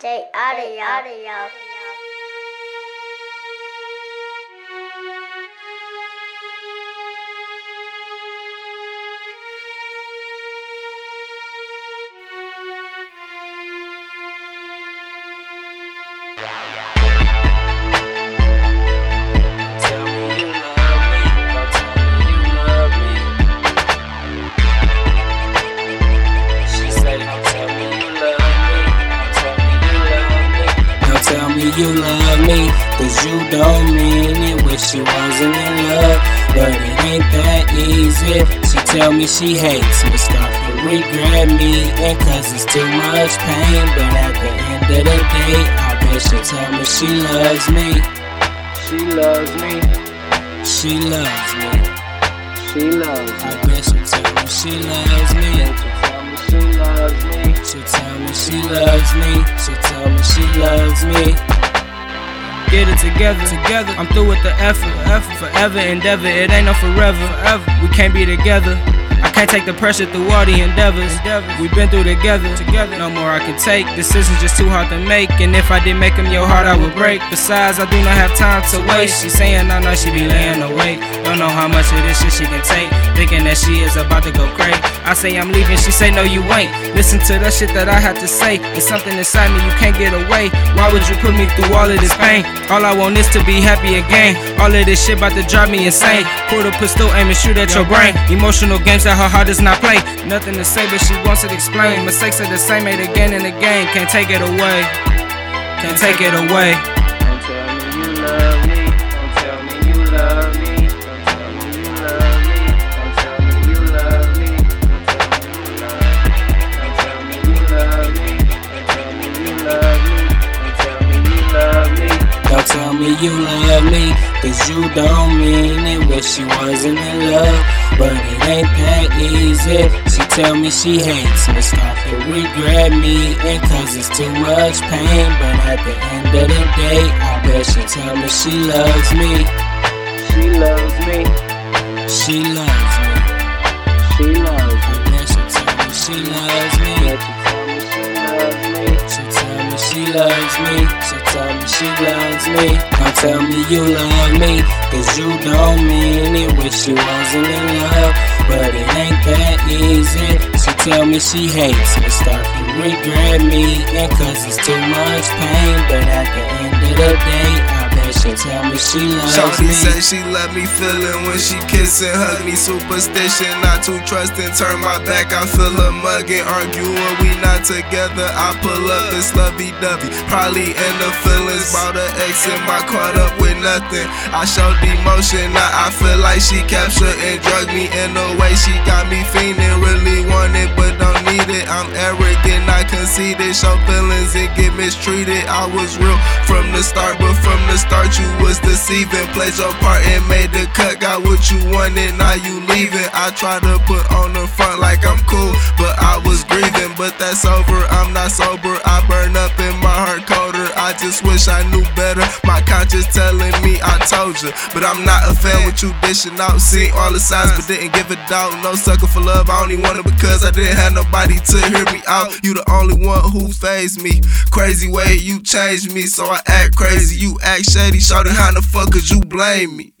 J Audio. Audio. You love me. Cause you don't mean it. Wish you wasn't in love. But it ain't that easy. She tell me she hates me. Start to regret me. And cause it's too much pain. But at the end of the day, I bet she tell me she loves me. She loves me. She loves me. She loves me. I bet she tell me she loves me. She tell me she loves me. She tell me she loves me. She tell me she loves me. Get it together, together. I'm through with the effort, effort, forever endeavor. It ain't no forever, forever. We can't be together. I can't take the pressure through all the endeavors. We've been through together, together. No more I can take. Decisions just too hard to make. And if I did make them, your heart I would break. Besides, I do not have time to waste. She saying I know she be laying awake. Don't know how much of this shit she can take. Thinking that she is about to go crazy. I say I'm leaving, she say no you ain't. Listen to the shit that I have to say. It's something inside me you can't get away. Why would you put me through all of this pain? All I want is to be happy again. All of this shit about to drive me insane. Pull the pistol, aim and shoot at your brain. Emotional games that her heart does not play. Nothing to say, but she wants it explained. Mistakes are the same, made again and again. Can't take it away. Can't take it away. Me you love me. Cause you don't mean it. Wish you wasn't in love. But it ain't that easy. She tell me she hates me. Start to regret me. And cause it's too much pain. But at the end of the day, I bet she tell me she loves me. She loves me. She loves me. She loves me. I bet she tell me she loves me. She tell me she loves me. She tell me loves me. Don't tell me you love me. Cause you don't mean it. Wish you wasn't in love. But it ain't that easy. She tell me she hates me. Start to regret me. And cause it's too much pain. But at the end of the day, I bet she tell me she loves Shawty me. say she let me feelin' when she kiss and hug me. Superstition, not too trusting. Turn my back, I feel her mugging, arguing. We not together. I pull up, it's lovey dovey. Probably in the feelings. Bought her ex in my caught up with nothing. I showed emotion, now I feel like she captured and drug me in a way. She got me fiending, really want it, but don't need it. I'm arrogant, I conceited. Show feelings and get mistreated. I was real from the start, but from the start you was deceiving. Played your part and made the cut, got what you wanted, now you leaving. I try to put on the front like I'm cool, but I was grieving. But that's over, I'm not sober. I burn up in my heart colder. I just wish I knew better. My conscience telling told you, but I'm not a fan with you dishing out. See all the signs, but didn't give a doubt. No sucker for love, I only want it because I didn't have nobody to hear me out. You the only one who phased me. Crazy way you changed me, so I act crazy. You act shady, shawty. How the fuck could you blame me?